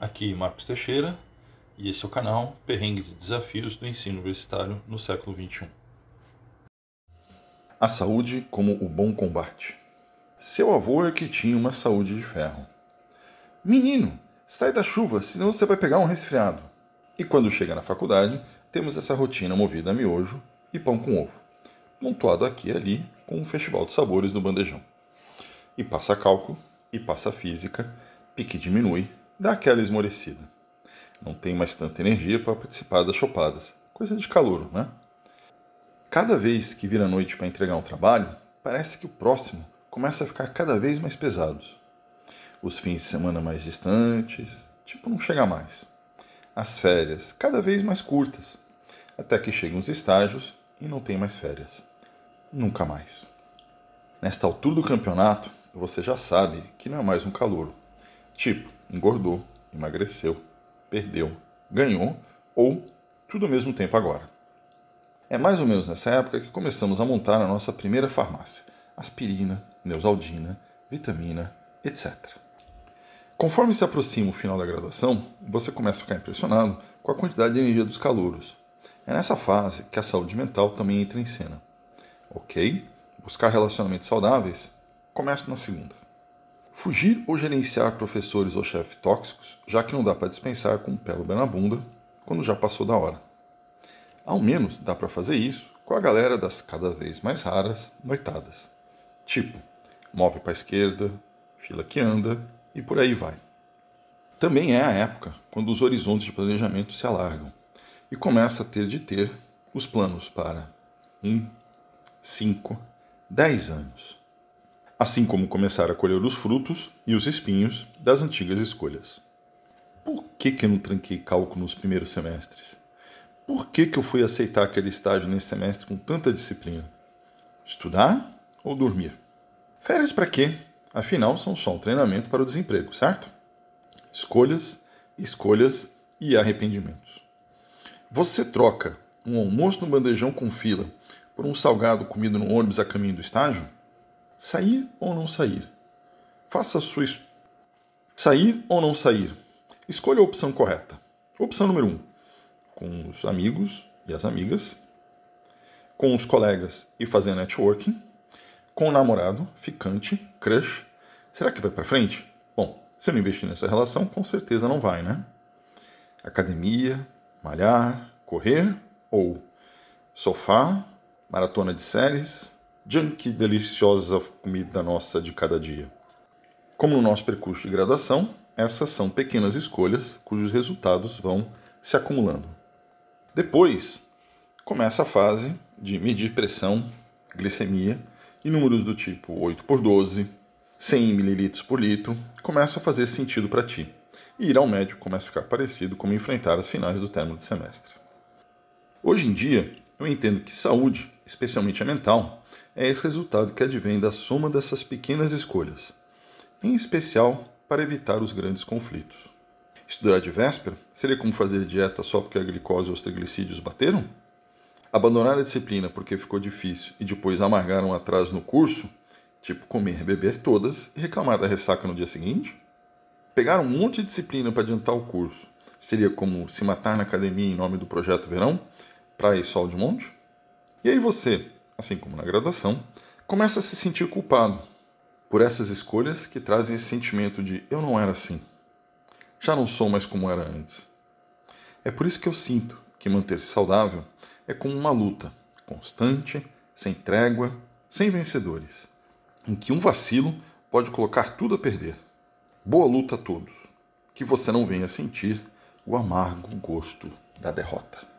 Aqui Marcos Teixeira e esse é o canal Perrengues e Desafios do Ensino Universitário no século XXI. A saúde como o bom combate. Seu avô é que tinha uma saúde de ferro. Menino, sai da chuva, senão você vai pegar um resfriado. E quando chega na faculdade, temos essa rotina movida a miojo e pão com ovo, montuado aqui e ali com um festival de sabores do bandejão. E passa cálculo, e passa física, pique diminui, dá aquela esmorecida. Não tem mais tanta energia para participar das chopadas. Coisa de calor, né? Cada vez que vira noite para entregar um trabalho, parece que o próximo começa a ficar cada vez mais pesado. Os fins de semana mais distantes, tipo não chega mais. As férias cada vez mais curtas, até que chegam os estágios e não tem mais férias. Nunca mais. Nesta altura do campeonato, você já sabe que não é mais um calouro. Tipo, engordou, emagreceu, perdeu, ganhou ou tudo ao mesmo tempo agora. É mais ou menos nessa época que começamos a montar a nossa primeira farmácia: aspirina, neusaldina, vitamina, etc. Conforme se aproxima o final da graduação, você começa a ficar impressionado com a quantidade de energia dos calouros. É nessa fase que a saúde mental também entra em cena. Ok, buscar relacionamentos saudáveis começa na segunda. Fugir ou gerenciar professores ou chefes tóxicos, já que não dá para dispensar com o pelo bem na bunda quando já passou da hora. Ao menos dá para fazer isso com a galera das cada vez mais raras noitadas. Tipo, move para a esquerda, fila que anda e por aí vai. Também é a época quando os horizontes de planejamento se alargam e começa a ter de ter os planos para 1, 5, 10 anos assim como começar a colher os frutos e os espinhos das antigas escolhas. Por que, que eu não tranquei cálculo nos primeiros semestres? Por que, que eu fui aceitar aquele estágio nesse semestre com tanta disciplina? Estudar ou dormir? Férias para quê? Afinal, são só um treinamento para o desemprego, certo? Escolhas, escolhas e arrependimentos. Você troca um almoço no bandejão com fila por um salgado comido no ônibus a caminho do estágio? Sair ou não sair? Faça sua es... Sair ou não sair? Escolha a opção correta. Opção número 1. Um, com os amigos e as amigas. Com os colegas e fazer networking. Com o namorado, ficante, crush. Será que vai para frente? Bom, se não investir nessa relação, com certeza não vai, né? Academia, malhar, correr ou sofá, maratona de séries, junk deliciosa comida nossa de cada dia. Como no nosso percurso de graduação, essas são pequenas escolhas cujos resultados vão se acumulando. Depois, começa a fase de medir pressão, glicemia e números do tipo 8 por 12, 100 ml por litro começam a fazer sentido para ti. E ir ao médico começa a ficar parecido como enfrentar as finais do término de semestre. Hoje em dia, eu entendo que saúde, especialmente a mental, é esse resultado que advém da soma dessas pequenas escolhas, em especial para evitar os grandes conflitos. Estudar de véspera seria como fazer dieta só porque a glicose ou os triglicídios bateram? Abandonar a disciplina porque ficou difícil e depois amargaram atrás no curso, tipo comer e beber todas e reclamar da ressaca no dia seguinte? Pegar um monte de disciplina para adiantar o curso seria como se matar na academia em nome do projeto Verão, praia e sol de monte? E aí você, assim como na graduação, começa a se sentir culpado por essas escolhas que trazem esse sentimento de eu não era assim. Já não sou mais como era antes. É por isso que eu sinto que manter-se saudável é como uma luta constante, sem trégua, sem vencedores, em que um vacilo pode colocar tudo a perder. Boa luta a todos. Que você não venha sentir o amargo gosto da derrota.